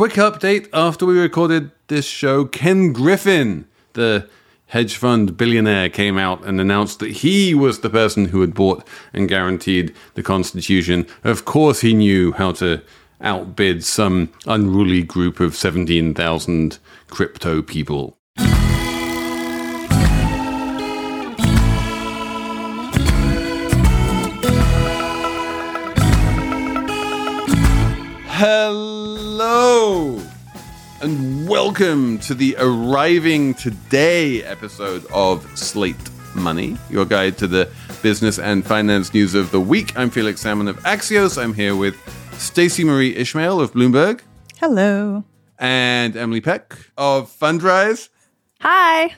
quick update after we recorded this show, Ken Griffin, the hedge fund billionaire, came out and announced that he was the person who had bought and guaranteed the Constitution. Of course, he knew how to outbid some unruly group of 17,000 crypto people. Hello and welcome to the arriving today episode of Slate Money, your guide to the business and finance news of the week. I'm Felix Salmon of Axios. I'm here with Stacey Marie Ishmael of Bloomberg. Hello. And Emily Peck of Fundrise. Hi.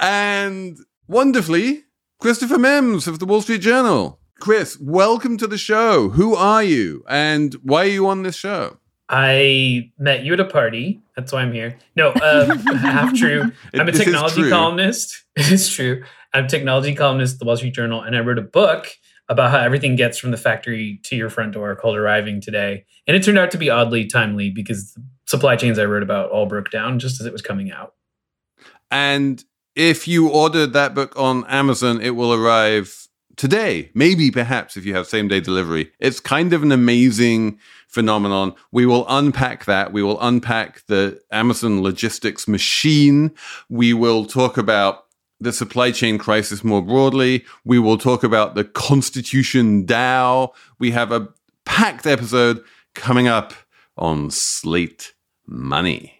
And wonderfully, Christopher Mims of the Wall Street Journal. Chris, welcome to the show. Who are you and why are you on this show? I met you at a party. That's why I'm here. No, um, half true. I'm a technology columnist. It is true. I'm a technology columnist at the Wall Street Journal, and I wrote a book about how everything gets from the factory to your front door called Arriving Today. And it turned out to be oddly timely because the supply chains I wrote about all broke down just as it was coming out. And if you ordered that book on Amazon, it will arrive today. Maybe, perhaps, if you have same day delivery. It's kind of an amazing phenomenon. We will unpack that. We will unpack the Amazon logistics machine. We will talk about the supply chain crisis more broadly. We will talk about the Constitution DAO. We have a packed episode coming up on Slate Money.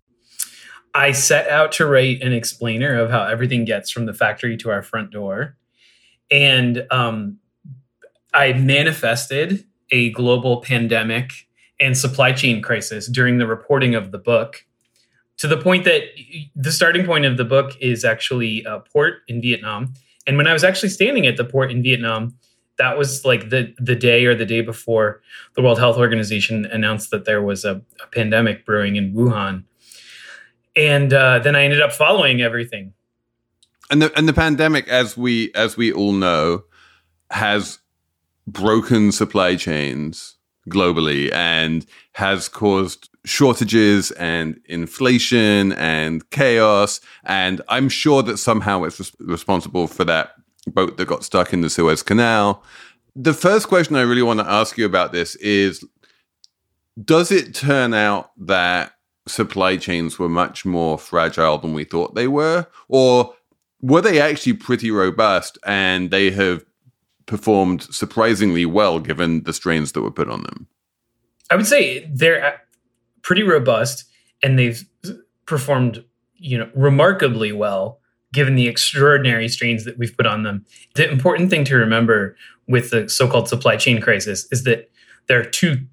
I set out to write an explainer of how everything gets from the factory to our front door. And um, I manifested a global pandemic and supply chain crisis during the reporting of the book to the point that the starting point of the book is actually a port in Vietnam. And when I was actually standing at the port in Vietnam, that was like the the day or the day before the World Health Organization announced that there was a, a pandemic brewing in Wuhan and uh, then I ended up following everything. And the and the pandemic, as we as we all know, has broken supply chains globally and has caused shortages and inflation and chaos. And I'm sure that somehow it's res- responsible for that boat that got stuck in the Suez Canal. The first question I really want to ask you about this is Does it turn out that supply chains were much more fragile than we thought they were? Or were they actually pretty robust and they have performed surprisingly well given the strains that were put on them? I would say they're pretty robust and they've performed, you know, remarkably well given the extraordinary strains that we've put on them. The important thing to remember with the so-called supply chain crisis is that there are two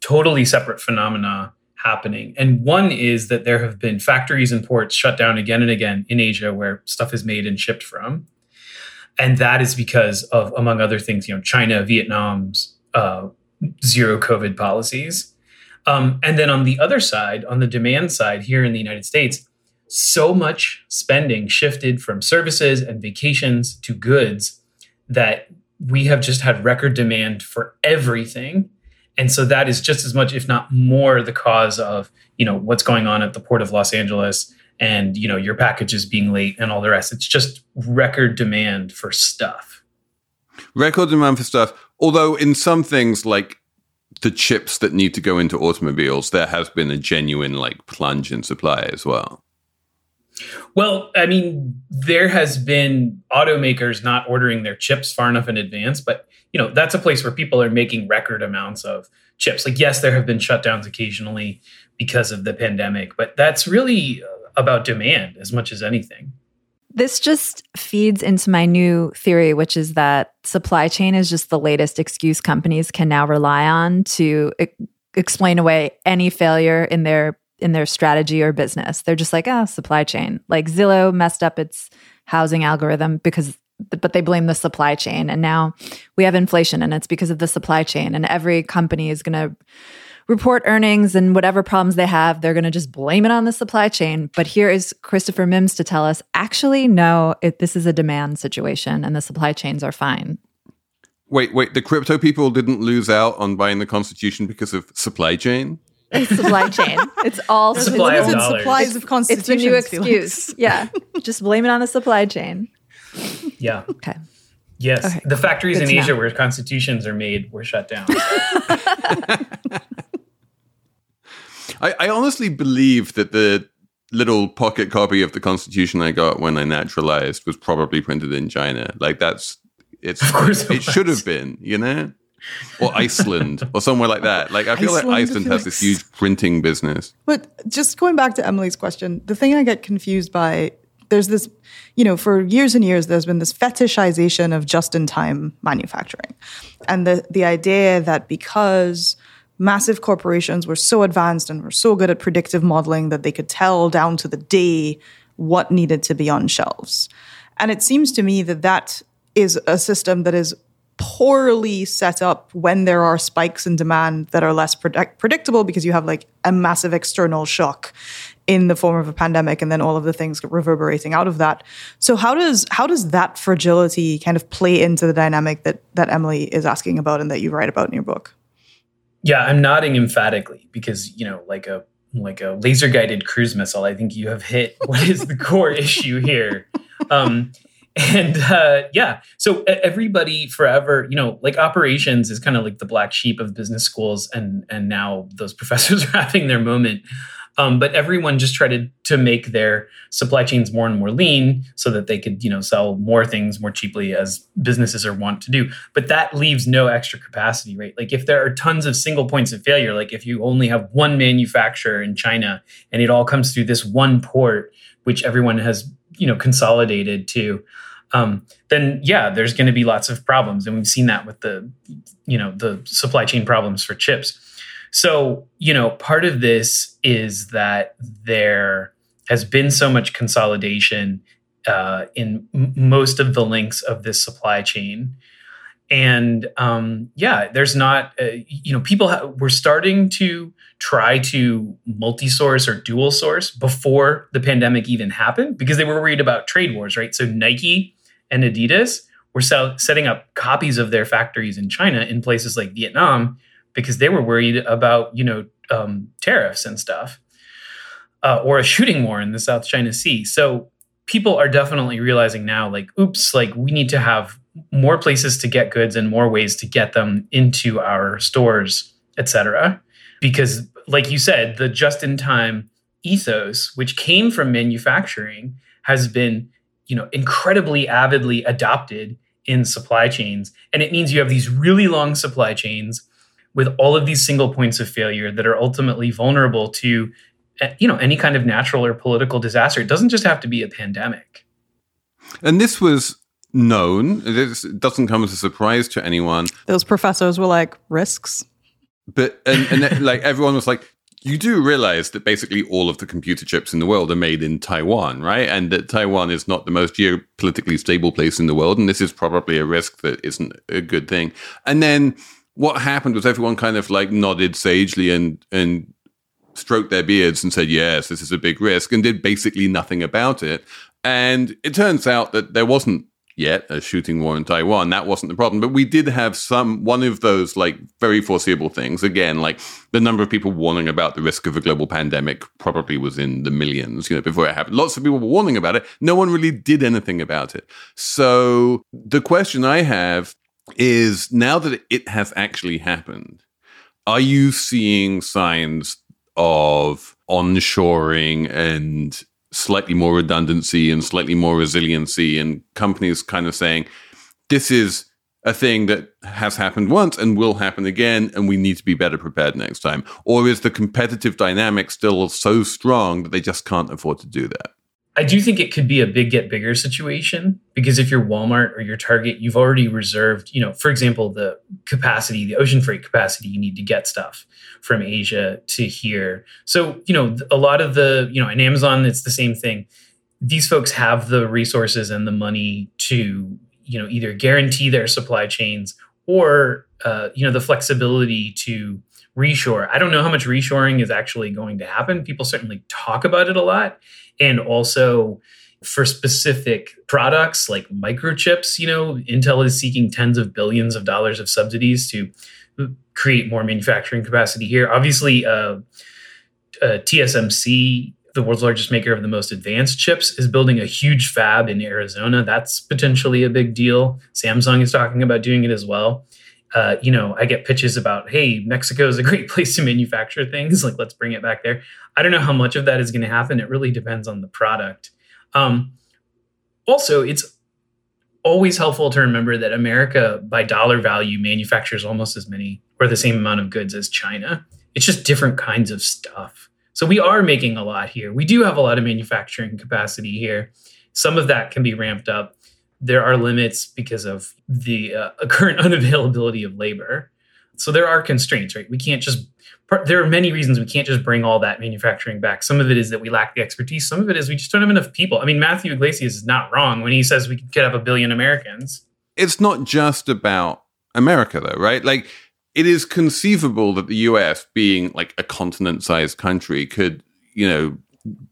totally separate phenomena happening. And one is that there have been factories and ports shut down again and again in Asia where stuff is made and shipped from. And that is because of, among other things, you know, China, Vietnam's uh, zero COVID policies. Um, and then on the other side, on the demand side here in the United States, so much spending shifted from services and vacations to goods that we have just had record demand for everything and so that is just as much if not more the cause of you know what's going on at the port of los angeles and you know your packages being late and all the rest it's just record demand for stuff record demand for stuff. Although in some things like the chips that need to go into automobiles, there has been a genuine like plunge in supply as well. Well, I mean, there has been automakers not ordering their chips far enough in advance, but you know, that's a place where people are making record amounts of chips. Like yes, there have been shutdowns occasionally because of the pandemic, but that's really uh, about demand as much as anything. This just feeds into my new theory, which is that supply chain is just the latest excuse companies can now rely on to e- explain away any failure in their in their strategy or business. They're just like, oh, supply chain. Like Zillow messed up its housing algorithm because but they blame the supply chain and now we have inflation and it's because of the supply chain and every company is going to report earnings and whatever problems they have, they're going to just blame it on the supply chain. But here is Christopher Mims to tell us actually, no, it, this is a demand situation and the supply chains are fine. Wait, wait, the crypto people didn't lose out on buying the Constitution because of supply chain? It's supply chain. It's all Supply of limited dollars. supplies of It's constitutions. the new Felix. excuse. yeah. Just blame it on the supply chain. Yeah. Okay. Yes. Okay. The factories Good in to know. Asia where constitutions are made were shut down. I, I honestly believe that the little pocket copy of the Constitution I got when I naturalized was probably printed in China. Like that's it's Of course it it should have been, you know? Or Iceland or somewhere like that. Like I feel like Iceland, Iceland has this huge printing business. But just going back to Emily's question, the thing I get confused by there's this, you know, for years and years there's been this fetishization of just-in-time manufacturing, and the the idea that because massive corporations were so advanced and were so good at predictive modeling that they could tell down to the day what needed to be on shelves, and it seems to me that that is a system that is poorly set up when there are spikes in demand that are less predict- predictable because you have like a massive external shock in the form of a pandemic and then all of the things reverberating out of that so how does how does that fragility kind of play into the dynamic that that emily is asking about and that you write about in your book Yeah, I'm nodding emphatically because you know, like a like a laser guided cruise missile. I think you have hit what is the core issue here. Um, and uh, yeah, so everybody forever, you know, like operations is kind of like the black sheep of business schools, and and now those professors are having their moment. Um, but everyone just tried to, to make their supply chains more and more lean so that they could, you know, sell more things more cheaply as businesses are wont to do. But that leaves no extra capacity, right? Like if there are tons of single points of failure, like if you only have one manufacturer in China and it all comes through this one port, which everyone has, you know, consolidated to, um, then yeah, there's going to be lots of problems, and we've seen that with the, you know, the supply chain problems for chips. So, you know, part of this is that there has been so much consolidation uh, in m- most of the links of this supply chain. And um, yeah, there's not, uh, you know, people ha- were starting to try to multi source or dual source before the pandemic even happened because they were worried about trade wars, right? So Nike and Adidas were sell- setting up copies of their factories in China in places like Vietnam because they were worried about you know um, tariffs and stuff, uh, or a shooting war in the South China Sea. So people are definitely realizing now, like, oops, like we need to have more places to get goods and more ways to get them into our stores, et cetera. Because, like you said, the just-in-time ethos, which came from manufacturing, has been you know incredibly avidly adopted in supply chains and it means you have these really long supply chains with all of these single points of failure that are ultimately vulnerable to eh, you know any kind of natural or political disaster it doesn't just have to be a pandemic And this was known. This doesn't come as a surprise to anyone. those professors were like risks But and, and like everyone was like, you do realize that basically all of the computer chips in the world are made in Taiwan, right? And that Taiwan is not the most geopolitically stable place in the world, and this is probably a risk that isn't a good thing. And then what happened was everyone kind of like nodded sagely and and stroked their beards and said, "Yes, this is a big risk," and did basically nothing about it. And it turns out that there wasn't yet a shooting war in Taiwan. That wasn't the problem. But we did have some, one of those like very foreseeable things. Again, like the number of people warning about the risk of a global pandemic probably was in the millions, you know, before it happened. Lots of people were warning about it. No one really did anything about it. So the question I have is now that it has actually happened, are you seeing signs of onshoring and slightly more redundancy and slightly more resiliency and companies kind of saying this is a thing that has happened once and will happen again and we need to be better prepared next time. Or is the competitive dynamic still so strong that they just can't afford to do that? I do think it could be a big get bigger situation because if you're Walmart or your Target, you've already reserved, you know, for example, the capacity, the ocean freight capacity you need to get stuff from Asia to here. So, you know, a lot of the, you know, in Amazon, it's the same thing. These folks have the resources and the money to, you know, either guarantee their supply chains or, uh, you know, the flexibility to reshore. I don't know how much reshoring is actually going to happen. People certainly talk about it a lot and also for specific products like microchips you know intel is seeking tens of billions of dollars of subsidies to create more manufacturing capacity here obviously uh, uh, tsmc the world's largest maker of the most advanced chips is building a huge fab in arizona that's potentially a big deal samsung is talking about doing it as well uh, you know, I get pitches about, hey, Mexico is a great place to manufacture things. Like, let's bring it back there. I don't know how much of that is going to happen. It really depends on the product. Um, also, it's always helpful to remember that America, by dollar value, manufactures almost as many or the same amount of goods as China. It's just different kinds of stuff. So we are making a lot here. We do have a lot of manufacturing capacity here. Some of that can be ramped up there are limits because of the uh, current unavailability of labor. So there are constraints, right? We can't just, there are many reasons we can't just bring all that manufacturing back. Some of it is that we lack the expertise. Some of it is we just don't have enough people. I mean, Matthew Yglesias is not wrong when he says we could have a billion Americans. It's not just about America, though, right? Like, it is conceivable that the US, being like a continent sized country, could, you know,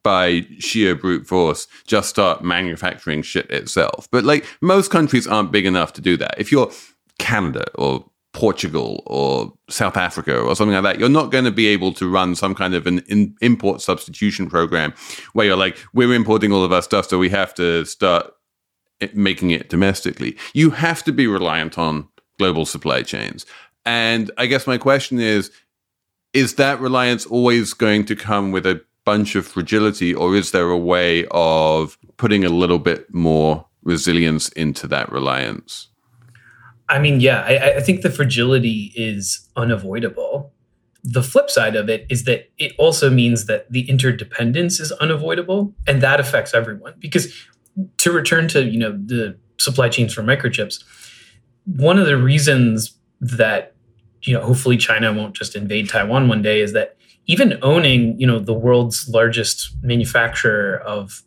by sheer brute force just start manufacturing shit itself. But like most countries aren't big enough to do that. If you're Canada or Portugal or South Africa or something like that, you're not going to be able to run some kind of an in import substitution program where you're like, we're importing all of our stuff, so we have to start making it domestically. You have to be reliant on global supply chains. And I guess my question is, is that reliance always going to come with a bunch of fragility, or is there a way of putting a little bit more resilience into that reliance? I mean, yeah, I, I, think the fragility is unavoidable. The flip side of it is that it also means that the interdependence is unavoidable, and that affects everyone. Because to return to you know the supply chains for microchips, one of the reasons that you know hopefully China won't just invade Taiwan one day is that even owning, you know, the world's largest manufacturer of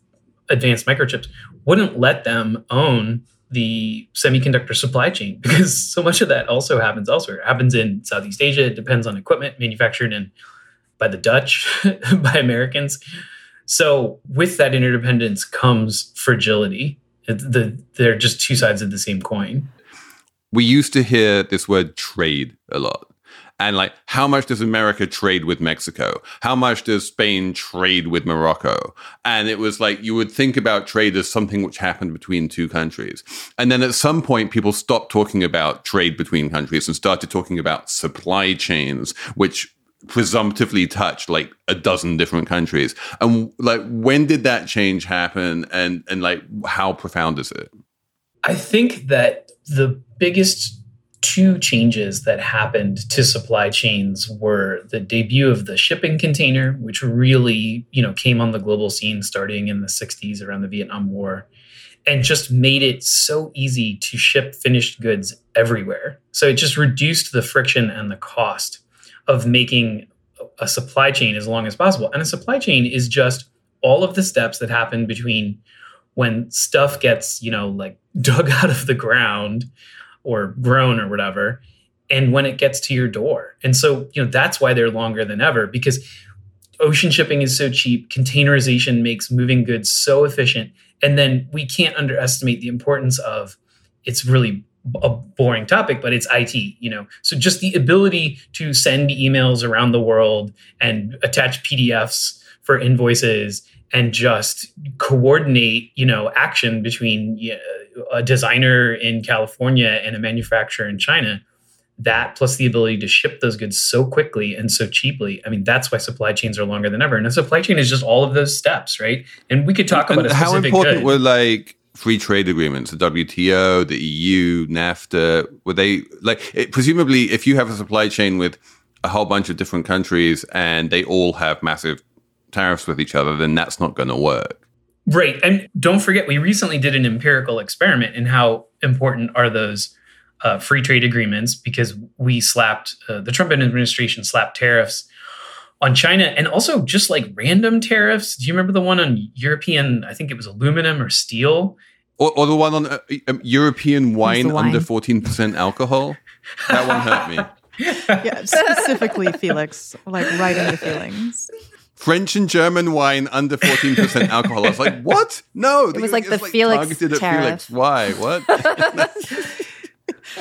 advanced microchips wouldn't let them own the semiconductor supply chain because so much of that also happens elsewhere. It happens in Southeast Asia. It depends on equipment manufactured in by the Dutch, by Americans. So with that interdependence comes fragility. The, they're just two sides of the same coin. We used to hear this word trade a lot and like how much does America trade with Mexico? How much does Spain trade with Morocco? And it was like you would think about trade as something which happened between two countries. And then at some point people stopped talking about trade between countries and started talking about supply chains, which presumptively touched like a dozen different countries. And like when did that change happen and and like how profound is it? I think that the biggest two changes that happened to supply chains were the debut of the shipping container, which really, you know, came on the global scene starting in the 60s around the Vietnam War and just made it so easy to ship finished goods everywhere. So it just reduced the friction and the cost of making a supply chain as long as possible. And a supply chain is just all of the steps that happen between when stuff gets, you know, like dug out of the ground or grown or whatever and when it gets to your door. And so you know that's why they're longer than ever because ocean shipping is so cheap containerization makes moving goods so efficient and then we can't underestimate the importance of it's really a boring topic but it's IT you know? So just the ability to send emails around the world and attach PDFs for invoices and just coordinate, you know, action between a designer in California and a manufacturer in China, that plus the ability to ship those goods so quickly and so cheaply. I mean, that's why supply chains are longer than ever. And a supply chain is just all of those steps, right? And we could talk about And a how important good. were like free trade agreements, the WTO, the EU, NAFTA? Were they like it, presumably if you have a supply chain with a whole bunch of different countries and they all have massive tariffs with each other, then that's not going to work. Right. And don't forget, we recently did an empirical experiment in how important are those uh, free trade agreements because we slapped, uh, the Trump administration slapped tariffs on China and also just like random tariffs. Do you remember the one on European, I think it was aluminum or steel? Or, or the one on uh, um, European wine, wine? under 14% alcohol. That one hurt me. Yeah, specifically, Felix, like right in the feelings. French and German wine under 14% alcohol. I was like, what? No. It was like the it's Felix targeted at. Felix. Why? What?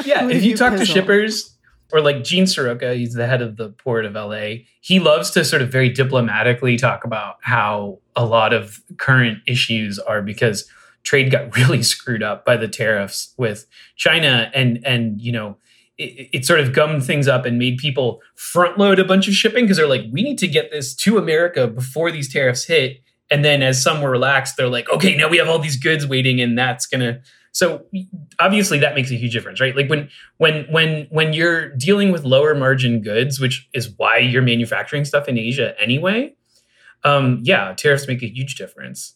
Yeah, if you you talk to shippers or like Gene Seroka, he's the head of the port of LA. He loves to sort of very diplomatically talk about how a lot of current issues are because trade got really screwed up by the tariffs with China and and you know it, it sort of gummed things up and made people front load a bunch of shipping because they're like we need to get this to America before these tariffs hit. And then as some were relaxed they're like okay now we have all these goods waiting and that's gonna so obviously that makes a huge difference right? Like when when when when you're dealing with lower margin goods which is why you're manufacturing stuff in asia anyway um yeah tariffs make a huge difference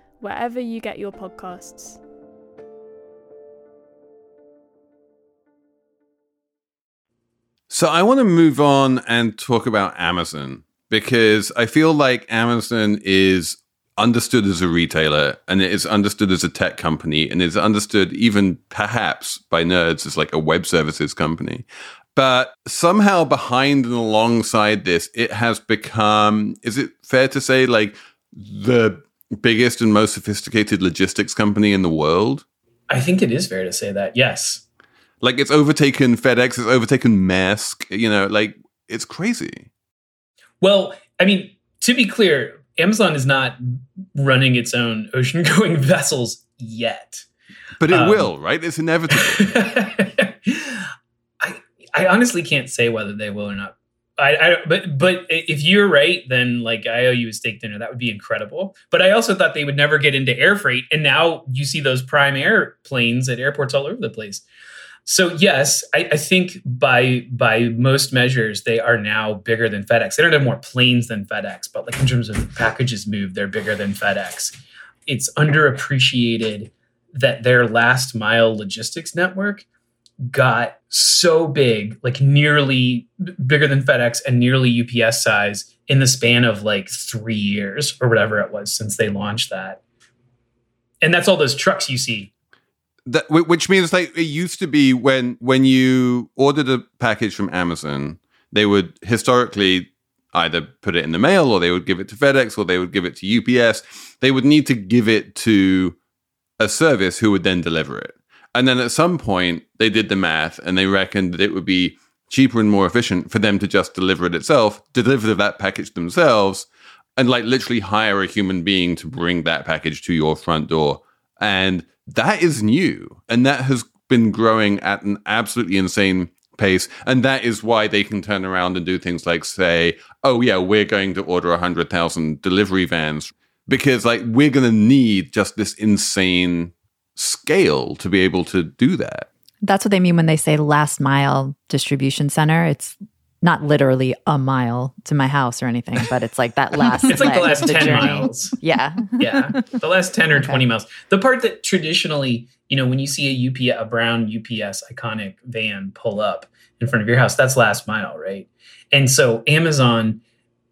wherever you get your podcasts. So I want to move on and talk about Amazon because I feel like Amazon is understood as a retailer and it is understood as a tech company and is understood even perhaps by nerds as like a web services company. But somehow behind and alongside this, it has become, is it fair to say, like the biggest and most sophisticated logistics company in the world? i think it is fair to say that yes Like it's overtaken FedEx, it's overtaken Maersk, you know, like it's crazy. Well, I mean, to be clear, Amazon is not running its own ocean going vessels yet. But it Um, will, right? It's inevitable. I I honestly can't say whether they will or not. I, I but but if you're right, then like I owe you a steak dinner. That would be incredible. But I also thought they would never get into air freight, and now you see those prime air planes at airports all over the place. So yes, I, I think by by most measures, they are now bigger than FedEx. They don't have more planes than FedEx, but like in terms of packages moved, they're bigger than FedEx. It's underappreciated that their last mile logistics network got so big, like nearly bigger than FedEx and nearly UPS size in the span of like three years or whatever it was since they launched that. And that's all those trucks you see. that, which means like it used to be when when you ordered a package from Amazon, they would historically either put it in the mail or they would give it to FedEx or they would give it to UPS. They would need to give it to a service who would then deliver it. And then at some point, they did the math and they reckoned that it would be cheaper and more efficient for them to just deliver it itself, deliver that package themselves, and like literally hire a human being to bring that package to your front door. And that is new. And that has been growing at an absolutely insane pace. And that is why they can turn around and do things like say, oh, yeah, we're going to order 100,000 delivery vans because like we're going to need just this insane scale to be able to do that. That's what they mean when they say last mile distribution center. It's not literally a mile to my house or anything, but it's like that last. It's like the last of 10 journey. miles. Yeah. yeah the last 10 or 20 miles the part that traditionally you know when you see a UPS, a brown ups iconic van pull up in front of your house that's last mile right and so amazon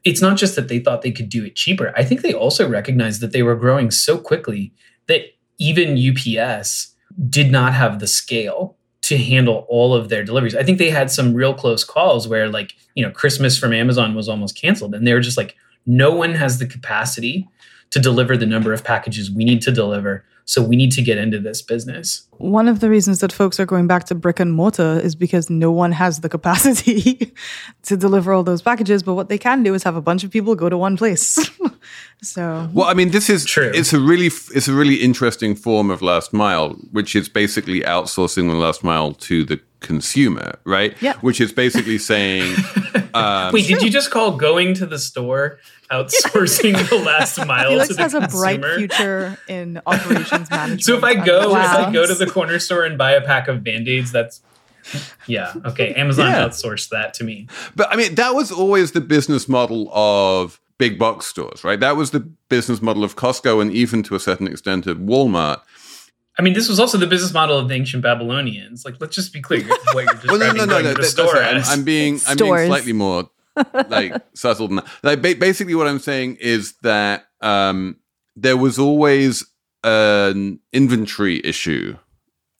it's not just that they thought they could do it cheaper i think they also recognized that they were growing so quickly that even ups did not have the scale to handle all of their deliveries i think they had some real close calls where like you know christmas from amazon was almost canceled and they were just like no one has the capacity to deliver the number of packages we need to deliver. So we need to get into this business. One of the reasons that folks are going back to brick and mortar is because no one has the capacity to deliver all those packages. But what they can do is have a bunch of people go to one place. so, Well, I mean, this is True. It's a really, it's a really interesting form of last mile, which is basically outsourcing the last mile to the consumer, right? Yeah. Which is basically saying, um, Wait, did you just call going to the store outsourcing the last mile Felix to the has a bright future in operations management. So if I and go, if I go to the corner store and buy a pack of band-aids, that's yeah, okay. Amazon Yeah. outsourced that to me. But I mean, that was always the business model of big box stores, right? That was the business model of Costco and even to a certain extent of Walmart. I mean, this was also the business model of the ancient Babylonians. Like, let's just be clear what you're describing. Well, no, no, no, going no. to the that- store right. I'm. I'm being, I'm being slightly more like subtle than that. Like, ba- basically, what I'm saying is that um, there was always an inventory issue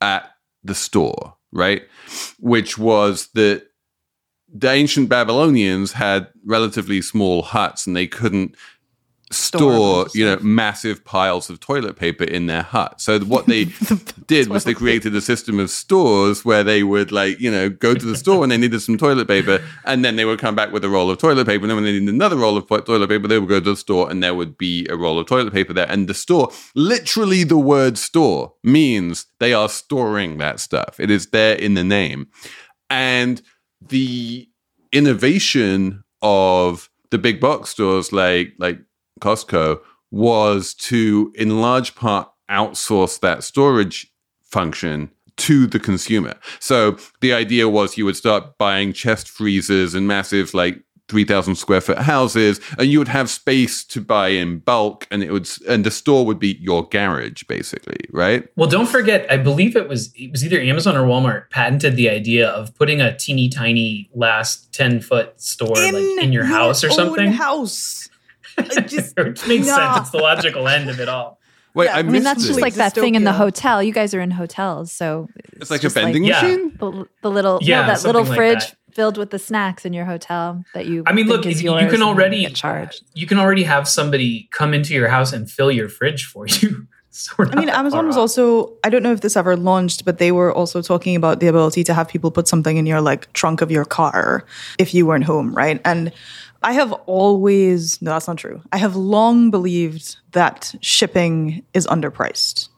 at the store, right? Which was that the ancient Babylonians had relatively small huts and they couldn't Store store, you know, massive piles of toilet paper in their hut. So what they did was they created a system of stores where they would like, you know, go to the store when they needed some toilet paper and then they would come back with a roll of toilet paper. And then when they needed another roll of toilet paper, they would go to the store and there would be a roll of toilet paper there. And the store, literally the word store means they are storing that stuff. It is there in the name. And the innovation of the big box stores like like Costco was to in large part outsource that storage function to the consumer. So the idea was you would start buying chest freezers and massive like 3000 square foot houses and you would have space to buy in bulk and it would and the store would be your garage basically, right? Well, don't forget, I believe it was it was either Amazon or Walmart patented the idea of putting a teeny tiny last 10 foot store like in your house or own something. House. I just- Which makes Nah. sense. It's the logical end of it all. Wait, Yeah, I I I mean, that's this. just like that thing in the hotel. You guys are in hotels, so it's like a just vending Yeah. machine. the, the little Yeah, no, that little something like fridge that. Filled with the snacks in your hotel that you. I mean, look, is you can already get charged. You can already have somebody come into your house and fill your fridge for you. So I mean, Amazon was off. also, I don't know if this ever launched, but they were also talking about the ability to have people put something in your like trunk of your car if you weren't home, right? And I have always, no, that's not true. I have long believed that shipping is underpriced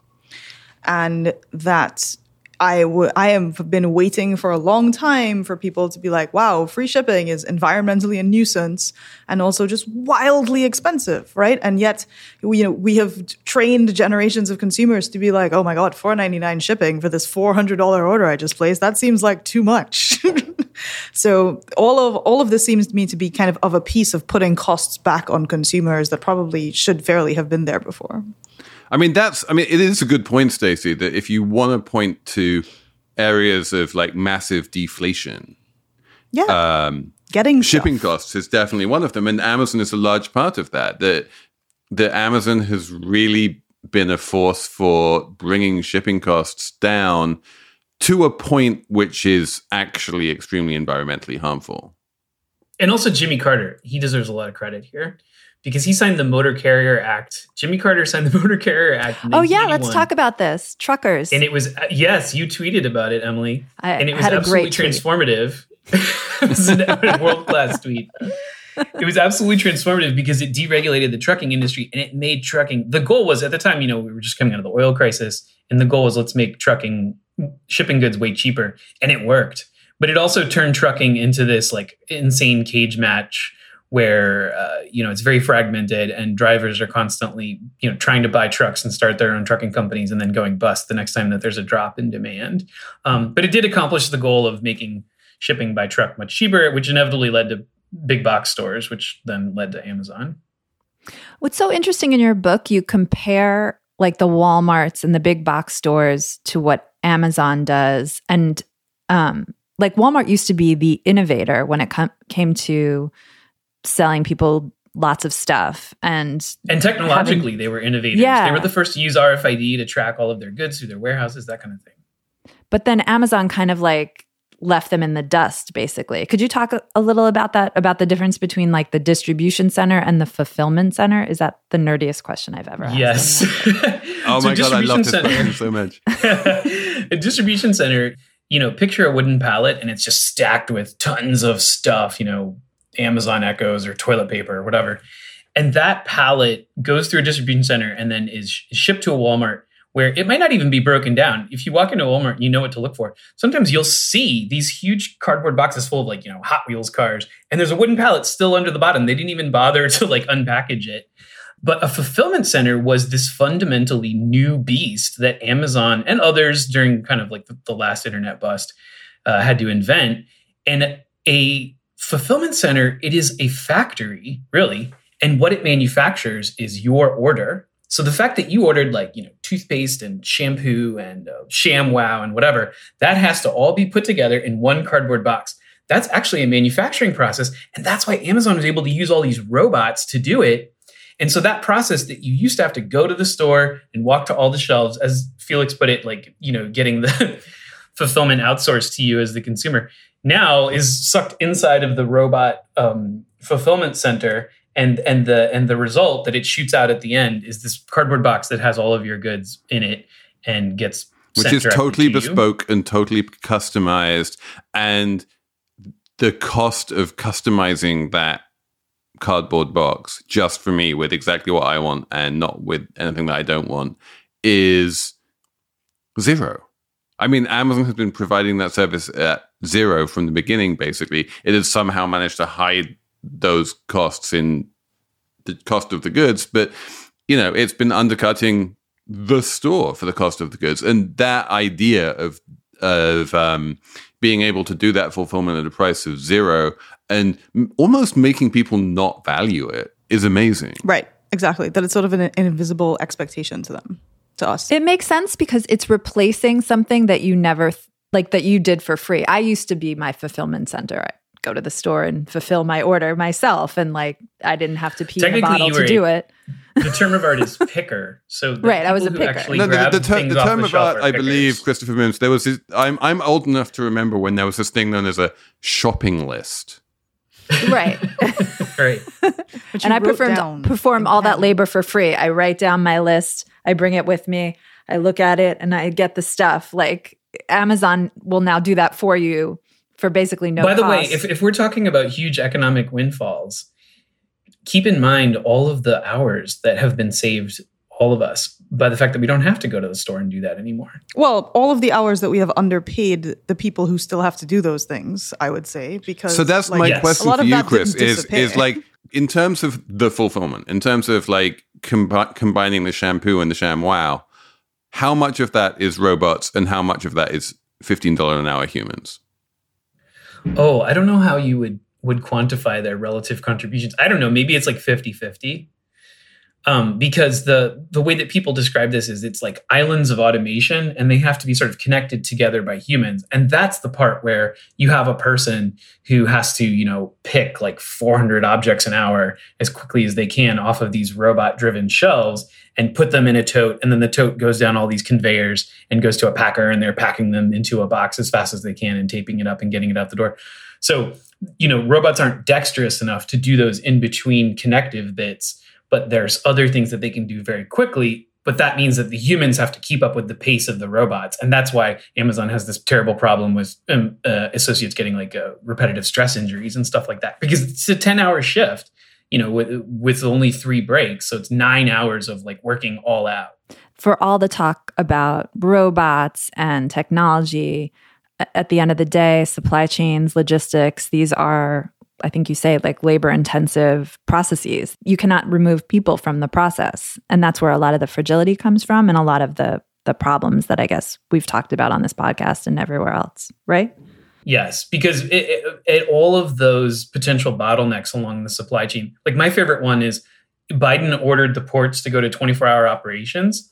and that I I have been waiting for a long time for people to be like, wow, free shipping is environmentally a nuisance and also just wildly expensive, right? And yet, we, you know, we have trained generations of consumers to be like, oh my god, four ninety nine shipping for this four hundred dollar order I just placed. That seems like too much. so all of all of this seems to me to be kind of of a piece of putting costs back on consumers that probably should fairly have been there before. I mean, that's, I mean, it is a good point, Stacey, that if you want to point to areas of like massive deflation, Yeah, um, getting shipping stuff. costs is definitely one of them. And Amazon is a large part of that. That, that Amazon has really been a force for bringing shipping costs down to a point which is actually extremely environmentally harmful. And also Jimmy Carter, he deserves a lot of credit here because he signed the Motor Carrier Act. Jimmy Carter signed the Motor Carrier Act. in Oh yeah, let's talk about this. Truckers. And it was uh, yes, you tweeted about it, Emily, I and it was had a absolutely great transformative. it was a world class tweet. It was absolutely transformative because it deregulated the trucking industry and it made trucking. The goal was at the time, you know, we were just coming out of the oil crisis, and the goal was let's make trucking, shipping goods way cheaper, and it worked. But it also turned trucking into this like insane cage match where uh, you know it's very fragmented and drivers are constantly you know trying to buy trucks and start their own trucking companies and then going bust the next time that there's a drop in demand um, but it did accomplish the goal of making shipping by truck much cheaper which inevitably led to big box stores which then led to amazon What's so interesting in your book, you compare like the Walmarts and the big box stores to what Amazon does. And um, like Walmart used to be the innovator when it com- came to selling people lots of stuff and and technologically having, they were innovators. Yeah. they were the first to use rfid to track all of their goods through their warehouses that kind of thing. But then amazon kind of like left them in the dust basically. Could you talk a, a, little about that about the difference between like the distribution center and the fulfillment center? Is that the nerdiest question i've ever asked yes. oh my god i love this center, question so much. A distribution center you know picture a wooden pallet and it's just stacked with tons of stuff you know amazon echoes or toilet paper or whatever and that pallet goes through a distribution center and then is shipped to a walmart where it might not even be broken down. If you walk into Walmart, you know what to look for. Sometimes you'll see these huge cardboard boxes full of like, you know, Hot Wheels cars, and there's a wooden pallet still under the bottom. They didn't even bother to like unpackage it. But a fulfillment center was this fundamentally new beast that Amazon and others during kind of like the, the last internet bust uh, had to invent. And a fulfillment center, it is a factory, really. And what it manufactures is your order so the fact that you ordered like, you know, toothpaste and shampoo and uh, ShamWow and whatever, that has to all be put together in one cardboard box. That's actually a manufacturing process. And that's why Amazon was able to use all these robots to do it. And so that process that you used to have to go to the store and walk to all the shelves, as Felix put it, like, you know, getting the fulfillment outsourced to you as the consumer, now is sucked inside of the robot um, fulfillment center and and the and the result that it shoots out at the end is this cardboard box that has all of your goods in it and gets which is totally to bespoke you. and totally customized and the cost of customizing that cardboard box just for me with exactly what I want and not with anything that I don't want is zero. I mean, Amazon has been providing that service at zero from the beginning, basically. It has somehow managed to hide those costs in the cost of the goods, but you know, it's been undercutting the store for the cost of the goods. And that idea of of um, being able to do that fulfillment at a price of zero and almost making people not value it is amazing. Right. Exactly. That it's sort of an, an invisible expectation to them, to us. It makes sense because it's replacing something that you never th- like that you did for free. I used to be my fulfillment center I go to the store and fulfill my order myself and like I didn't have to pee in a bottle to do it. the term of art is picker. So right, I was a picker. No, the, the, ter- the term the of art, I believe, Christopher Mims. There was. This, I'm I'm old enough to remember when there was this thing known as a shopping list. Right. right. and I perform perform all that labor for free. I write down my list. I bring it with me. I look at it and I get the stuff. Like Amazon will now do that for you for basically no By the cost. way, if, if we're talking about huge economic windfalls, keep in mind all of the hours that have been saved all of us by the fact that we don't have to go to the store and do that anymore. Well, all of the hours that we have underpaid the people who still have to do those things, I would say, because so that's like, my yes. question for you, Chris. Is is like in terms of the fulfillment, in terms of like combining the shampoo and the ShamWow, how much of that is robots and how much of that is fifteen dollar an hour humans? Oh, I don't know how you would would quantify their relative contributions. I don't know, maybe it's like 50-50. Um, because the the way that people describe this is it's like islands of automation and they have to be sort of connected together by humans. And that's the part where you have a person who has to you know pick like 400 objects an hour as quickly as they can off of these robot driven shelves and put them in a tote. And then the tote goes down all these conveyors and goes to a packer and they're packing them into a box as fast as they can and taping it up and getting it out the door. So you know robots aren't dexterous enough to do those in between connective bits but there's other things that they can do very quickly but that means that the humans have to keep up with the pace of the robots and that's why amazon has this terrible problem with um, uh, associates getting like uh, repetitive stress injuries and stuff like that because it's a 10 hour shift you know, with with only three breaks. So it's nine hours of like working all out. For all the talk about robots and technology, at the end of the day, supply chains, logistics, these are I think you say like labor intensive processes. You cannot remove people from the process. And that's where a lot of the fragility comes from and a lot of the the problems that I guess we've talked about on this podcast and everywhere else, right? Yes, because it, it, it, all of those potential bottlenecks along the supply chain, like my favorite one is Biden ordered the ports to go to 24 hour operations.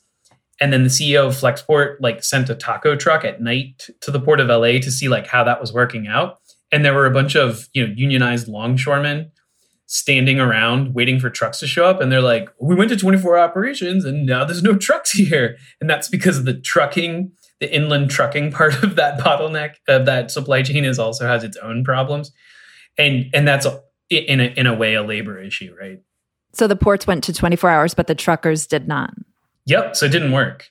And then the CEO of Flexport like sent a taco truck at night to the port of LA to see like how that was working out. And there were a bunch of, you know, unionized longshoremen standing around waiting for trucks to show up. And they're like we went to 24 operations and now there's no trucks here. And that's because of the trucking the inland trucking part of that bottleneck of that supply chain is also has its own problems. And and that's in a, in a way a labor issue right? So the ports went to 24 hours but the truckers did not. Yep so it didn't work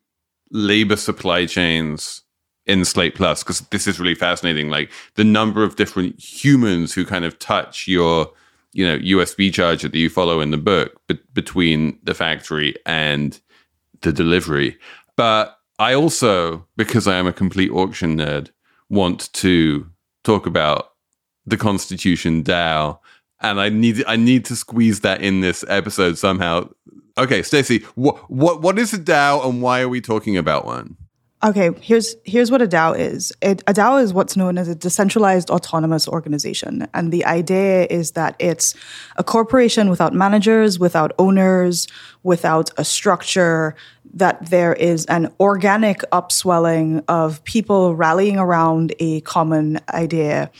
labor supply chains in Slate Plus because this is really fascinating. Like the number of different humans who kind of touch your, you know, USB charger that you follow in the book be- between the factory and the delivery. But I also, because I am a complete auction nerd, want to talk about the Constitution DAO, and I need I need to squeeze that in this episode somehow. Okay, Stacey, what what what is a DAO, and why are we talking about one? Okay, here's here's what a DAO is. It, a DAO is what's known as a decentralized autonomous organization, and the idea is that it's a corporation without managers, without owners, without a structure. That there is an organic upswelling of people rallying around a common idea,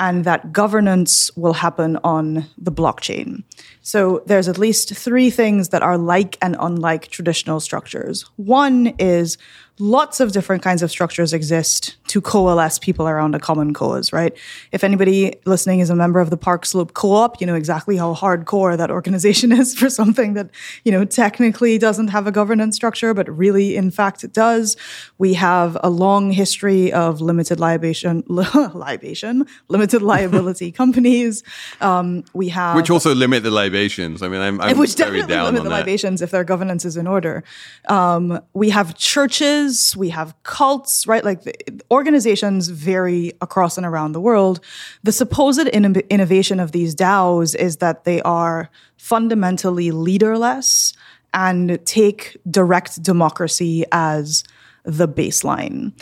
and that governance will happen on the blockchain. So there's at least three things that are like and unlike traditional structures. One is lots of different kinds of structures exist to coalesce people around a common cause, right? If anybody listening is a member of the Park Slope Co-op, you know exactly how hardcore that organization is for something that, you know, technically doesn't have a governance structure, but really, in fact, it does. We have a long history of limited libation, libation, limited liability companies. Um, we have which also limit the libations. I mean, I'm, I'm which definitely limit the that. libations if their governance is in order. Um, we have churches, we have cults, right? Like the, organizations vary across and around the world. The supposed in- innovation of these DAOs is that they are fundamentally leaderless and take direct democracy as the baseline.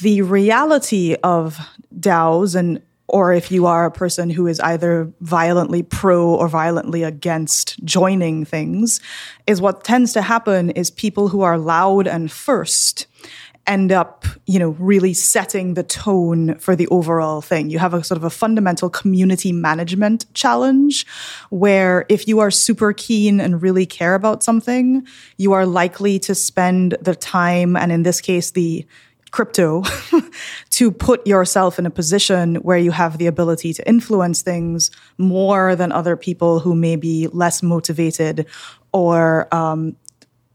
The reality of DAOs and or if you are a person who is either violently pro or violently against joining things, is what tends to happen is people who are loud and first end up, you know, really setting the tone for the overall thing. You have a sort of a fundamental community management challenge where if you are super keen and really care about something, you are likely to spend the time and in this case the crypto to put yourself in a position where you have the ability to influence things more than other people who may be less motivated or um,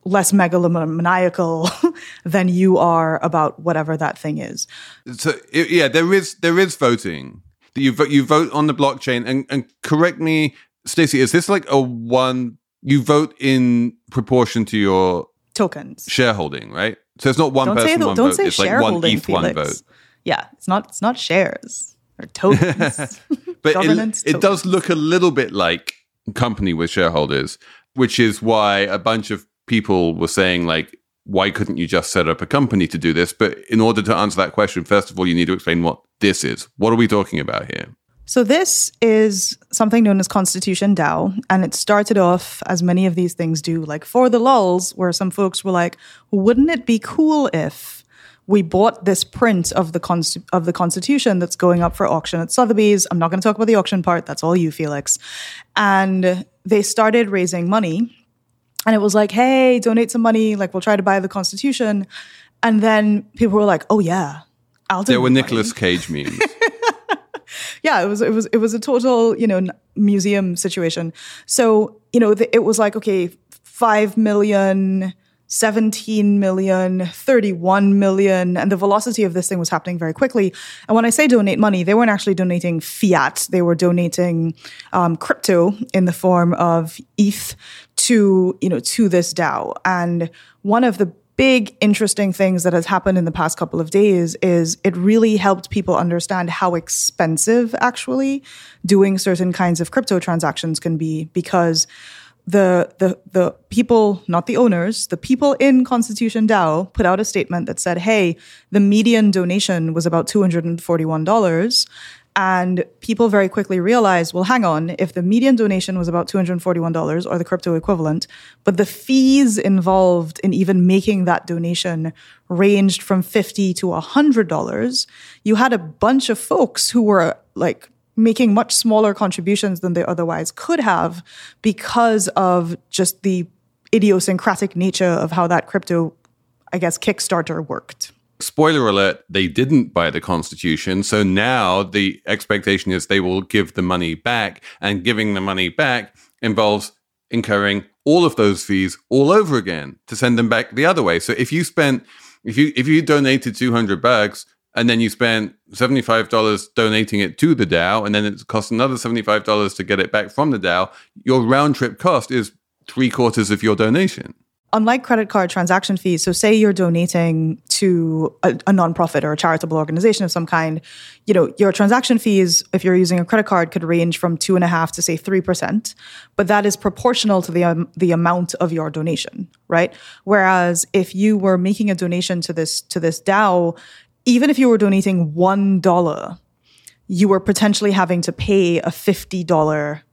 less megalomaniacal than you are about whatever that thing is. So yeah, there is there is voting. That you vote you vote on the blockchain, and and correct me, Stacey, is this like a one? You vote in proportion to your Tokens. shareholding, right? So it's not one don't person say the, one don't vote. say It's like one ETH one Felix. vote. Yeah, it's not it's not shares. or tokens. but it, it does look a little bit like company with shareholders, which is why a bunch of people were saying like, why couldn't you just set up a company to do this? But in order to answer that question, first of all, you need to explain what this is. What are we talking about here? So this is something known as Constitution DAO, and it started off as many of these things do, like for the lulls, where some folks were like, "Wouldn't it be cool if we bought this print of the const- of the Constitution that's going up for auction at Sotheby's?" I'm not going to talk about the auction part; that's all you, Felix. And they started raising money, and it was like, "Hey, donate some money. Like, we'll try to buy the Constitution." And then people were like, "Oh yeah, I'll." There were money." Nicolas Cage memes. yeah, it was it was it was a total you know museum situation. So you know the, it was like okay, five million. 17 million, 31 million, and the velocity of this thing was happening very quickly. And when I say donate money, they weren't actually donating fiat, they were donating um, crypto in the form of ETH to, you know, to this DAO. And one of the big interesting things that has happened in the past couple of days is it really helped people understand how expensive actually doing certain kinds of crypto transactions can be because the the the people, not the owners, the people in Constitution DAO put out a statement that said, "Hey, the median donation was about two hundred and forty-one dollars." And people very quickly realized, well, hang on, if the median donation was about $241 or the crypto equivalent, but the fees involved in even making that donation ranged from 50 to $100, you had a bunch of folks who were like making much smaller contributions than they otherwise could have because of just the idiosyncratic nature of how that crypto, I guess, Kickstarter worked. Spoiler alert, they didn't buy the Constitution. So now the expectation is they will give the money back, and giving the money back involves incurring all of those fees all over again to send them back the other way. So if you spent if you if you donated 200 bucks and then you spent $75 donating it to the DAO and then it costs another $75 to get it back from the DAO, your round trip cost is three quarters of your donation. Unlike credit card transaction fees, so say you're donating to a, a nonprofit or a charitable organization of some kind, you know, your transaction fees, if you're using a credit card, could range from two and a half to say three percent, but that is proportional to the um, the amount of your donation, right? Whereas if you were making a donation to this to this DAO, even if you were donating one dollar, you were potentially having to pay a fifty dollar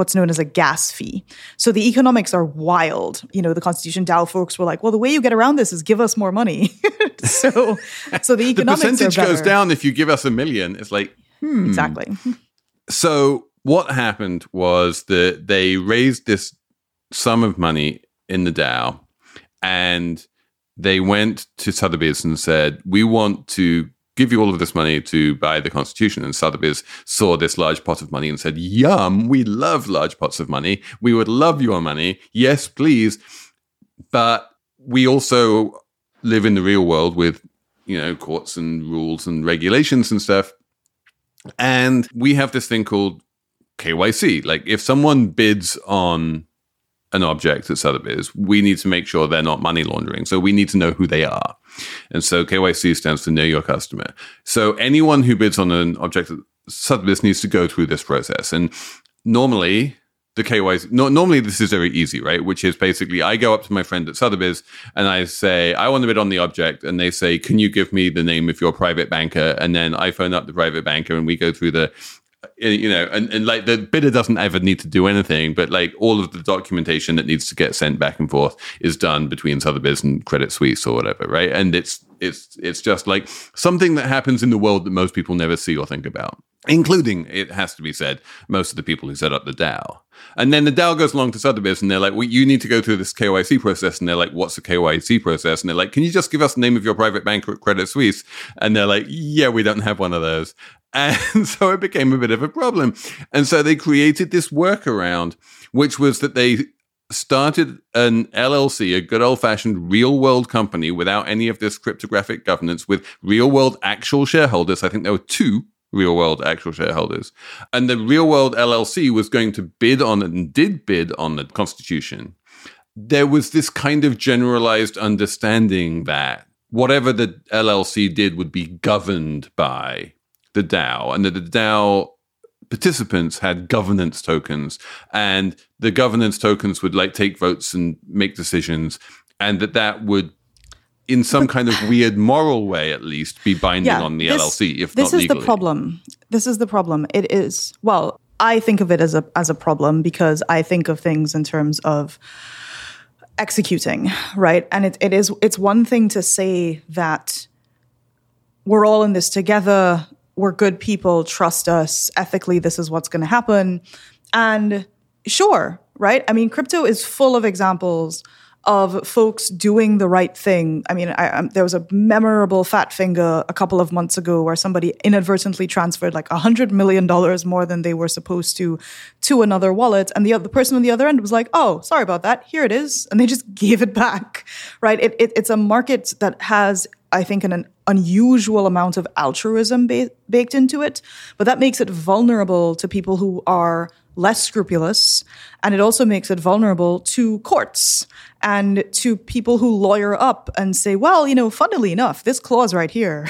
what's known as a gas fee. So the economics are wild. You know, the Constitution DAO folks were like, well, the way you get around this is give us more money. so so the economics The percentage goes down if you give us a million. It's like, hmm. Exactly. So what happened was that they raised this sum of money in the DAO and they went to Sotheby's and said, We want to give you all of this money to buy the Constitution. And Sotheby's saw this large pot of money and said, Yum, we love large pots of money. We would love your money. Yes, please. But we also live in the real world with, you know, courts and rules and regulations and stuff. And we have this thing called KYC. Like if someone bids on an object at Sotheby's, we need to make sure they're not money laundering. So we need to know who they are. And so KYC stands for know your customer. So anyone who bids on an object at Sotheby's needs to go through this process. And normally the KYC, no, normally this is very easy, right? Which is basically I go up to my friend at Sotheby's and I say, I want to bid on the object. And they say, can you give me the name of your private banker? And then I phone up the private banker and we go through the Uh, you know, and, and like the bidder doesn't ever need to do anything, but like all of the documentation that needs to get sent back and forth is done between Sotheby's and Credit Suisse or whatever, right? And it's it's it's just like something that happens in the world that most people never see or think about, including it has to be said, most of the people who set up the DAO. And then the DAO goes along to Sotheby's and they're like, well, you need to go through this KYC process. And they're like, what's the KYC process? And they're like, can you just give us the name of your private bank at Credit Suisse? And they're like, yeah, we don't have one of those. And so it became a bit of a problem. And so they created this workaround, which was that they started an LLC, a good old fashioned real world company without any of this cryptographic governance with real world actual shareholders. I think there were two real world actual shareholders. And the real world LLC was going to bid on it and did bid on the Constitution. There was this kind of generalized understanding that whatever the LLC did would be governed by the DAO and that the DAO participants had governance tokens and the governance tokens would like take votes and make decisions and that that would in some kind of weird moral way at least be binding Yeah, on the this- LLC if this is legally. the problem. This is the problem. It is well, I think of it as a as a problem because I think of things in terms of executing, right? And it, it is it's one thing to say that we're all in this together, we're good people, trust us, ethically this is what's going to happen. And sure, right? I mean, crypto is full of examples of folks doing the right thing. I mean, I, um, there was a memorable fat finger a couple of months ago where somebody inadvertently transferred like a hundred million dollars more than they were supposed to to another wallet, and the other person on the other end was like, "Oh, sorry about that. Here it is," and they just gave it back. Right? It, it, it's a market that has, I think, an, an unusual amount of altruism ba- baked into it, but that makes it vulnerable to people who are less scrupulous, and it also makes it vulnerable to courts and to people who lawyer up and say, well, you know, funnily enough, this clause right here.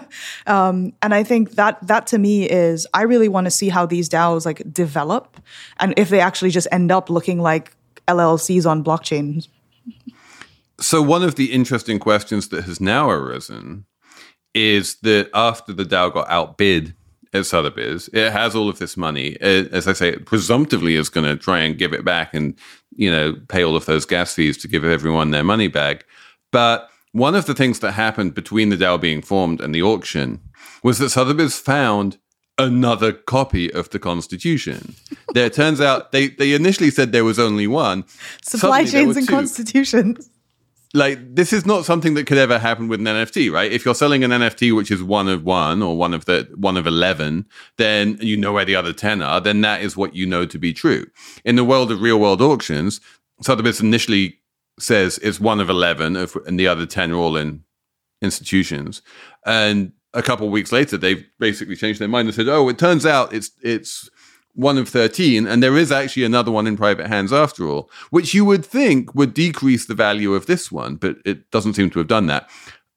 um, and I think that that to me is I really want to see how these DAOs like develop and if they actually just end up looking like LLCs on blockchain. So one of the interesting questions that has now arisen is that after the DAO got outbid at Sotheby's, it has all of this money. It, as I say, it presumptively is going to try and give it back and you know pay all of those gas fees to give everyone their money back. But one of the things that happened between the DAO being formed and the auction was that Sotheby's found another copy of the Constitution. there it turns out they they initially said there was only one. Suddenly chains and two constitutions. Like this is not something that could ever happen with an NFT, right? If you're selling an NFT which is one of one or one of the one of eleven, then you know where the other ten are. Then that is what you know to be true. In the world of real world auctions, Sotheby's initially says it's one of eleven, of, and the other ten are all in institutions. And a couple of weeks later, they've basically changed their mind and said, "Oh, it turns out it's it's." One of 13 and there is actually another one in private hands after all which you would think would decrease the value of this one but it doesn't seem to have done that.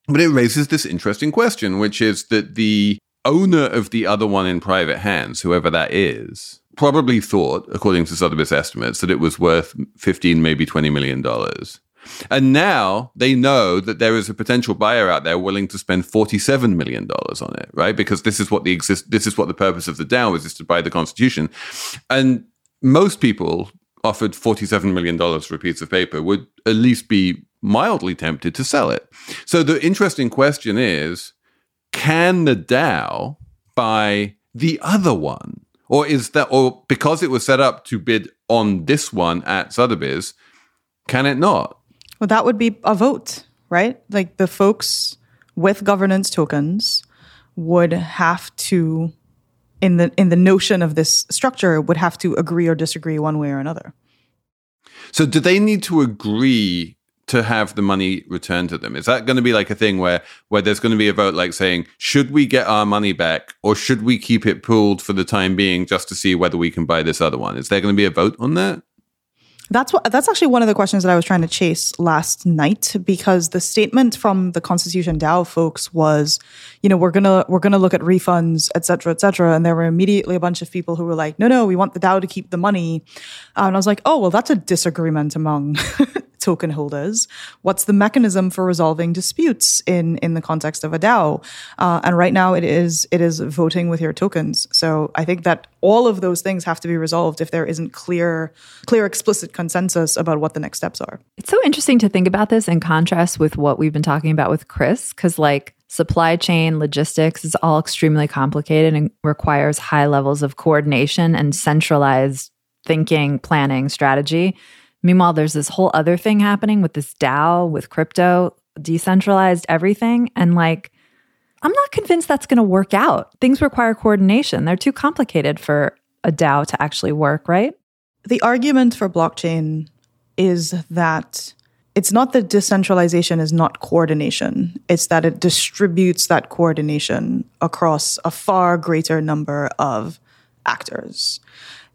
But it raises this interesting question which is that the owner of the other one in private hands whoever that is probably thought according to Sotheby's estimates that it was worth 15 maybe 20 million dollars and now they know that there is a potential buyer out there willing to spend $47 million on it, right? Because this is what the exist this is what the purpose of the DAO is, is to buy the constitution. And most people offered $47 million for a piece of paper would at least be mildly tempted to sell it. So the interesting question is, can the DAO buy the other one? Or is that or because it was set up to bid on this one at Sotheby's, can it not? Well, that would be a vote, right? Like the folks with governance tokens would have to, in the in the notion of this structure, would have to agree or disagree one way or another. So, do they need to agree to have the money returned to them? Is that going to be like a thing where where there's going to be a vote, like saying, should we get our money back, or should we keep it pooled for the time being, just to see whether we can buy this other one? Is there going to be a vote on that? That's what that's actually one of the questions that I was trying to chase last night because the statement from the Constitution DAO folks was, you know, we're gonna we're gonna look at refunds, et cetera, et cetera. And there were immediately a bunch of people who were like, no, no, we want the DAO to keep the money. Uh, and I was like, oh, well, that's a disagreement among token holders. What's the mechanism for resolving disputes in in the context of a DAO? Uh, and right now, it is it is voting with your tokens. So I think that all of those things have to be resolved if there isn't clear clear explicit consensus about what the next steps are. It's so interesting to think about this in contrast with what we've been talking about with Chris, because like supply chain logistics is all extremely complicated and requires high levels of coordination and centralized thinking, planning, strategy. Meanwhile, there's this whole other thing happening with this DAO, with crypto, decentralized everything. And like, I'm not convinced that's going to work out. Things require coordination. They're too complicated for a DAO to actually work, right? The argument for blockchain is that it's not that decentralization is not coordination, it's that it distributes that coordination across a far greater number of actors.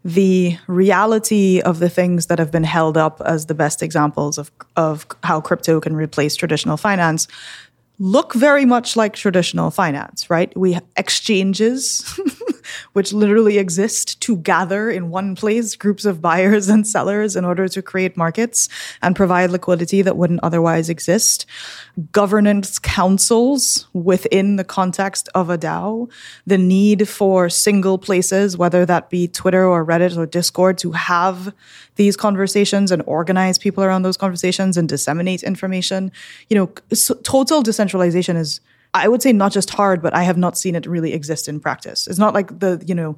The reality of the things that have been held up as the best examples of, of how crypto can replace traditional finance look very much like traditional finance, right? We have exchanges, which literally exist to gather in one place groups of buyers and sellers in order to create markets and provide liquidity that wouldn't otherwise exist. Governance councils within the context of a DAO, the need for single places, whether that be Twitter or Reddit or Discord, to have these conversations and organize people around those conversations and disseminate information. You know, total decentralization is, I would say, not just hard, but I have not seen it really exist in practice. It's not like the, you know,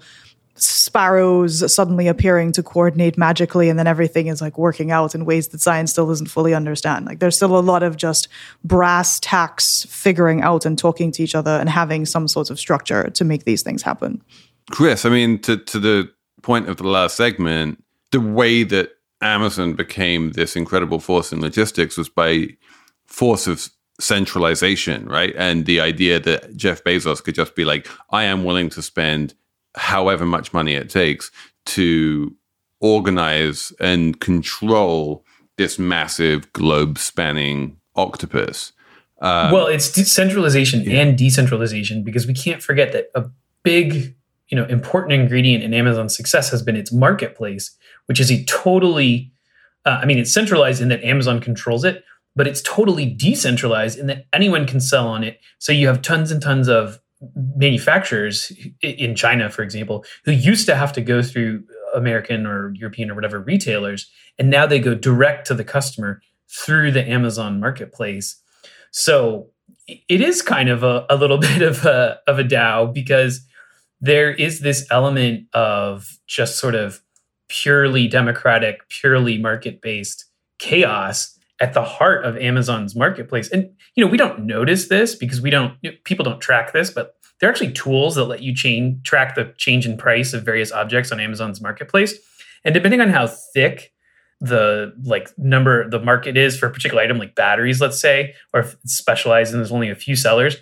sparrows suddenly appearing to coordinate magically and then everything is like working out in ways that science still doesn't fully understand like there's still a lot of just brass tacks figuring out and talking to each other and having some sort of structure to make these things happen chris i mean to, to the point of the last segment the way that amazon became this incredible force in logistics was by force of centralization right and the idea that jeff bezos could just be like i am willing to spend however much money it takes to organize and control this massive globe spanning octopus. Um, well, it's decentralization yeah. and decentralization because we can't forget that a big, you know, important ingredient in Amazon's success has been its marketplace, which is a totally, uh, I mean, it's centralized in that Amazon controls it, but it's totally decentralized in that anyone can sell on it. So you have tons and tons of manufacturers in China, for example, who used to have to go through American or European or whatever retailers, and now they go direct to the customer through the Amazon marketplace. So it is kind of a, a little bit of a of a DAO because there is this element of just sort of purely democratic, purely market based chaos at the heart of Amazon's marketplace. And you know, we don't notice this because we don't people don't track this, but there are actually tools that let you chain track the change in price of various objects on Amazon's marketplace. And depending on how thick the like number the market is for a particular item like batteries let's say or if it's specialized and there's only a few sellers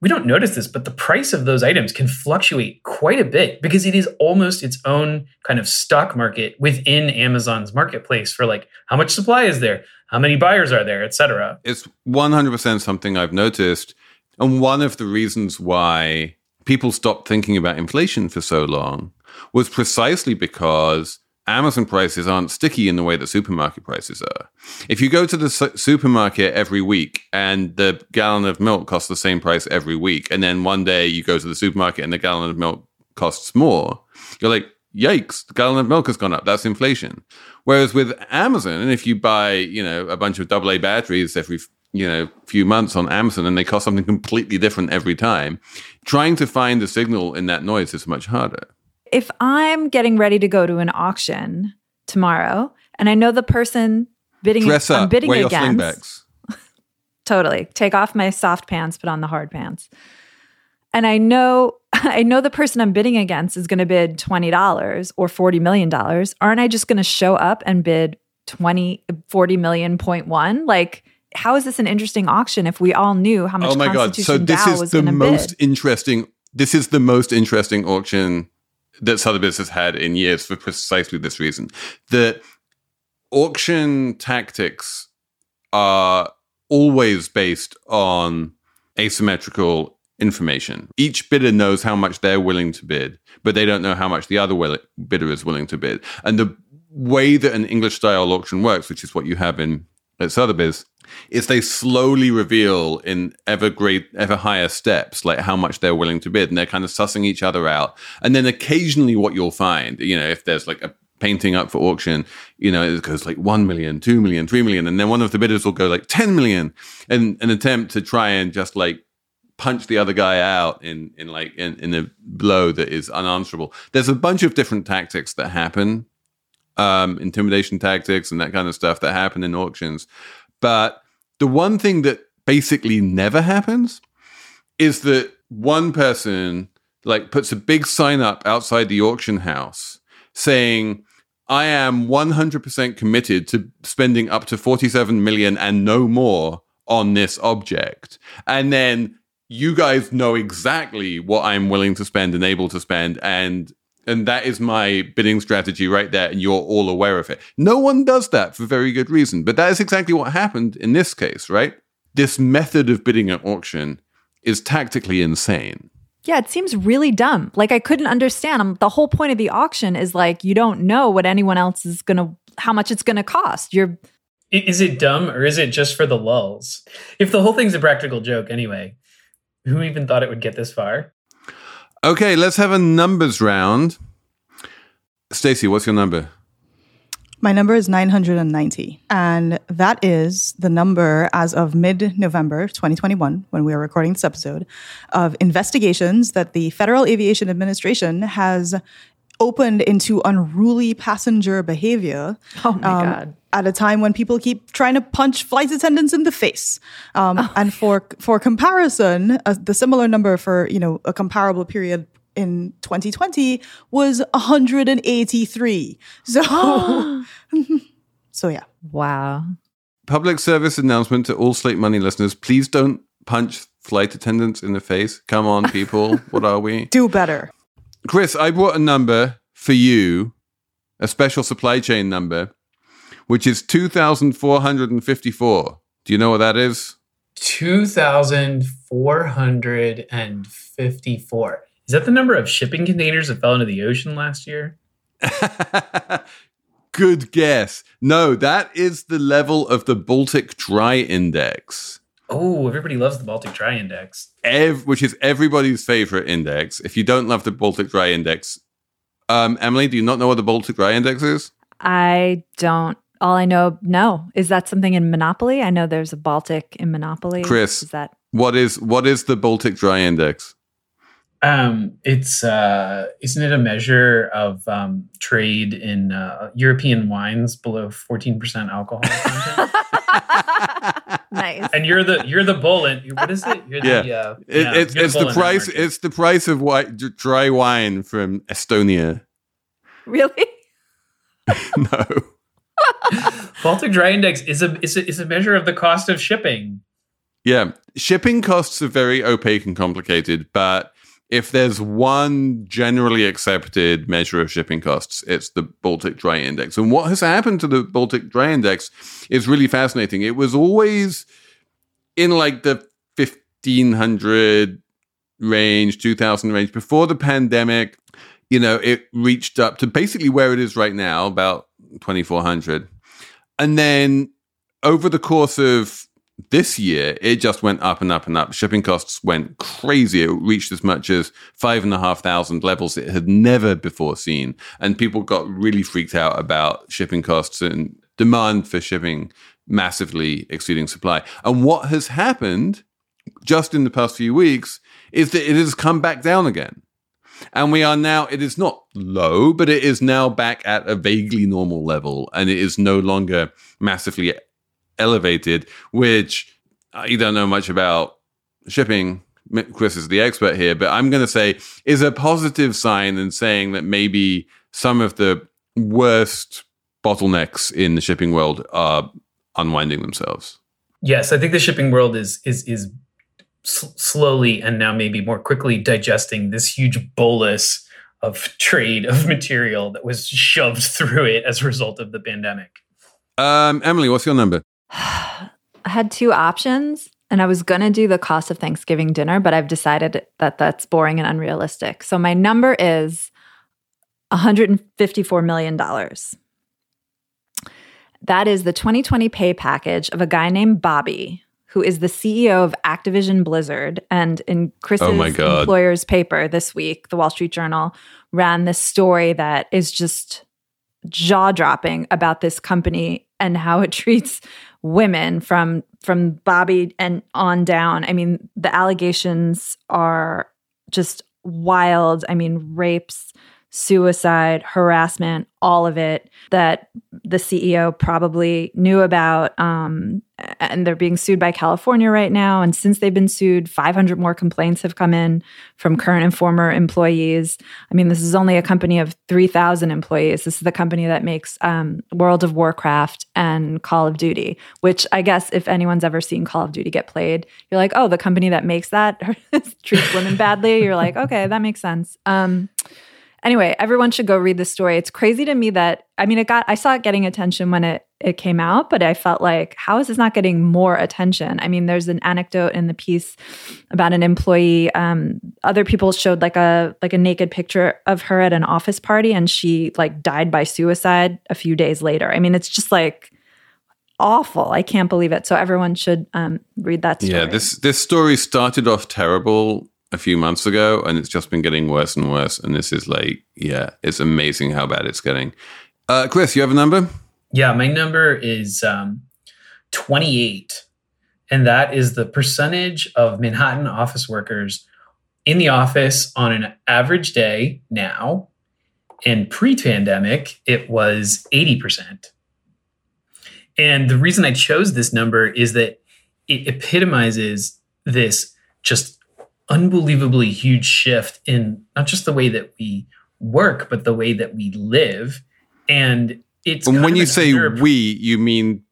we don't notice this, but the price of those items can fluctuate quite a bit because it is almost its own kind of stock market within Amazon's marketplace for like how much supply is there, how many buyers are there, etc. It's 100% something I've noticed. And one of the reasons why people stopped thinking about inflation for so long was precisely because Amazon prices aren't sticky in the way that supermarket prices are. If you go to the su- supermarket every week and the gallon of milk costs the same price every week, and then one day you go to the supermarket and the gallon of milk costs more, you're like, yikes, the gallon of milk has gone up. That's inflation. Whereas with Amazon, and if you buy, you know, a bunch of AA batteries every you know few months on Amazon and they cost something completely different every time, trying to find the signal in that noise is much harder if I'm getting ready to go to an auction tomorrow and I know the person bidding Dress up, I'm bidding wear against totally. Take off my soft pants put on the hard pants. And I know I know the person I'm bidding against is going to bid $20 or 40 million dollars. Aren't I just going to show up and bid 20 40 million point one? Like how is this an interesting auction if we all knew how much oh my god. So this DAO is the most bid? interesting this is the most interesting auction that Sotheby's has had in years for precisely this reason. The auction tactics are always based on asymmetrical information. Each bidder knows how much they're willing to bid, but they don't know how much the other will- bidder is willing to bid. And the way that an English style auction works, which is what you have in at Sotheby's, is they slowly reveal in ever great, ever higher steps, like how much they're willing to bid, and they're kind of sussing each other out. And then occasionally, what you'll find, you know, if there's like a painting up for auction, you know, it goes like 1 million, 2 million, 3 million. And then one of the bidders will go like 10 million and an attempt to try and just like punch the other guy out in, in like in, in a blow that is unanswerable. There's a bunch of different tactics that happen, um, intimidation tactics and that kind of stuff that happen in auctions. But the one thing that basically never happens is that one person like puts a big sign up outside the auction house saying I am 100% committed to spending up to 47 million and no more on this object. And then you guys know exactly what I'm willing to spend and able to spend and and that is my bidding strategy right there and you're all aware of it no one does that for very good reason but that is exactly what happened in this case right this method of bidding at auction is tactically insane. Yeah, it seems really dumb. Like I couldn't understand. Um, the whole point of the auction is like you don't know what anyone else is gonna, how much it's gonna cost. You're Is it dumb or is it just for the lulls? If the whole thing's a practical joke anyway, who even thought it would get this far? Okay, let's have a numbers round. Stacey, what's your number? My number is 990. And that is the number as of mid November 2021, when we are recording this episode, of investigations that the Federal Aviation Administration has opened into unruly passenger behavior. Oh my um, God. At a time when people keep trying to punch flight attendants in the face, um, and for for comparison, uh, the similar number for you know a comparable period in 2020 was 183. So, so yeah. wow. Public service announcement to all Slate Money listeners please don't punch flight attendants in the face. Come on, people. what are we? Do better. Chris, I brought a number for you, a special supply chain number, which is 2,454. Do you know what that is? 2,454. Is that the number of shipping containers that fell into the ocean last year? Good guess. No, that is the level of the Baltic Dry Index, Oh, everybody loves the Baltic Dry Index. ev- which is everybody's favorite index. If you don't love the Baltic Dry Index, um, Emily, do you not know what the Baltic Dry Index is? I don't. All I know, no, is that something in Monopoly? I know there's a Baltic in Monopoly. Chris. is that What is what is the Baltic Dry Index? Um, it's uh, isn't it a measure of um, trade in uh, European wines below fourteen percent alcohol content? nice? and you're the you're the bullet. What is it? You're Yeah. the uh, It, yeah, it's you're it's bull the price. It's the price of white, dry wine from Estonia. Really? no. Baltic Dry Index is a is a, is a measure of the cost of shipping. Yeah, shipping costs are very opaque and complicated, but if there's one generally accepted measure of shipping costs, it's the Baltic Dry Index. And what has happened to the Baltic Dry Index is really fascinating. It was always in like the 1500 range, 2000 range before the pandemic. You know, it reached up to basically where it is right now, about 2400. And then over the course of this year, it just went up and up and up. Shipping costs went crazy. It reached as much as five and a half thousand levels it had never before seen. And people got really freaked out about shipping costs and demand for shipping massively exceeding supply. And what has happened just in the past few weeks is that it has come back down again. And we are now, it is not low, but it is now back at a vaguely normal level. And it is no longer massively elevated, which you don't know much about shipping. Chris is the expert here, but I'm going to say is a positive sign in saying that maybe some of the worst bottlenecks in the shipping world are unwinding themselves. Yes, I think the shipping world is is is s- slowly and now maybe more quickly digesting this huge bolus of trade of material that was shoved through it as a result of the pandemic. Um, Emily, what's your number? I had two options and I was going to do the cost of Thanksgiving dinner, but I've decided that that's boring and unrealistic. So my number is $154 million. That is the 2020 pay package of a guy named Bobby, who is the CEO of Activision Blizzard. And in Chris's Oh employer's paper this week, the Wall Street Journal ran this story that is just jaw dropping about this company and how it treats women from from Bobby and on down. I mean, the allegations are just wild. I mean, rapes, suicide, harassment, all of it that the CEO probably knew about. Um, and they're being sued by California right now. And since they've been sued, 500 more complaints have come in from current and former employees. I mean, this is only a company of 3,000 employees. This is the company that makes um, World of Warcraft and Call of Duty, which I guess if anyone's ever seen Call of Duty get played, you're like, oh, the company that makes that treats women badly. You're like, okay, that makes sense. Um, Anyway, everyone should go read the story. It's crazy to me that I mean, it got I saw it getting attention when it it came out, but I felt like how is this not getting more attention? I mean, there's an anecdote in the piece about an employee. Um, other people showed like a like a naked picture of her at an office party, and she like died by suicide a few days later. I mean, it's just like awful. I can't believe it. So everyone should um, read that story. Yeah, this this story started off terrible a few months ago, and it's just been getting worse and worse. And this is like, yeah, it's amazing how bad it's getting. Uh, Chris, you have a number? Yeah, my number is um, 28. And that is the percentage of Manhattan office workers in the office on an average day now. And pre pandemic, it was 80%. And the reason I chose this number is that it epitomizes this just unbelievably huge shift in not just the way that we work, but the way that we live. And it's And when you say we, you mean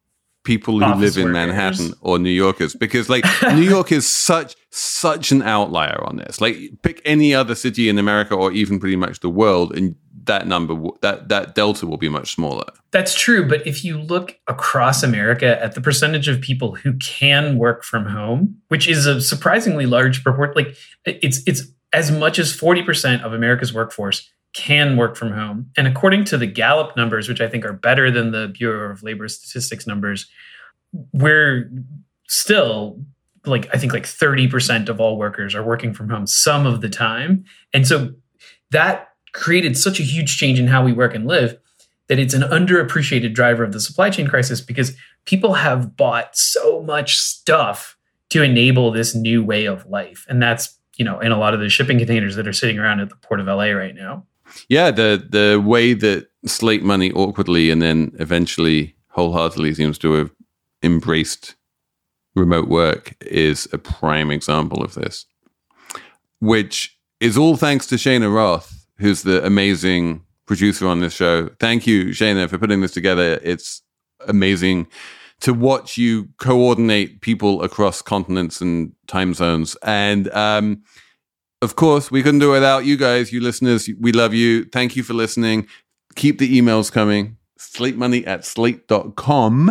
people who live in. Manhattan or New Yorkers, because like New York is such such an outlier on this. Like, pick any other city in America or even pretty much the world, and that number, that that delta will be much smaller. That's true, but if you look across America at the percentage of people who can work from home, which is a surprisingly large proportion, like it's it's as much as 40% of America's workforce can work from home. And according to the Gallup numbers, which I think are better than the Bureau of Labor Statistics numbers, we're still like I think like 30% of all workers are working from home some of the time. And so that created such a huge change in how we work and live that it's an underappreciated driver of the supply chain crisis because people have bought so much stuff to enable this new way of life. And that's, you know, in a lot of the shipping containers that are sitting around at the port of LA right now. Yeah, the the way that Slate Money awkwardly and then eventually wholeheartedly seems to have embraced remote work is a prime example of this. Which is all thanks to Shayna Roth, who's the amazing producer on this show. Thank you, Shayna, for putting this together. It's amazing to watch you coordinate people across continents and time zones. And um, of course, we couldn't do it without you guys, you listeners. We love you. Thank you for listening. Keep the emails coming. Slate money at slate.com.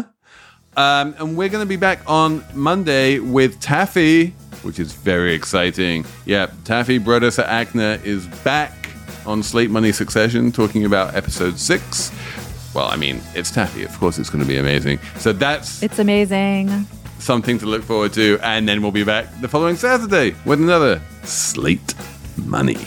Um, and we're going to be back on Monday with Taffy, which is very exciting. Yeah, Taffy Brodesser-Akner is back on Slate Money Succession talking about episode six. Well, I mean, it's Taffy. Of course, it's going to be amazing. So that's It's amazing. something to look forward to. And then we'll be back the following Saturday with another Slate Money.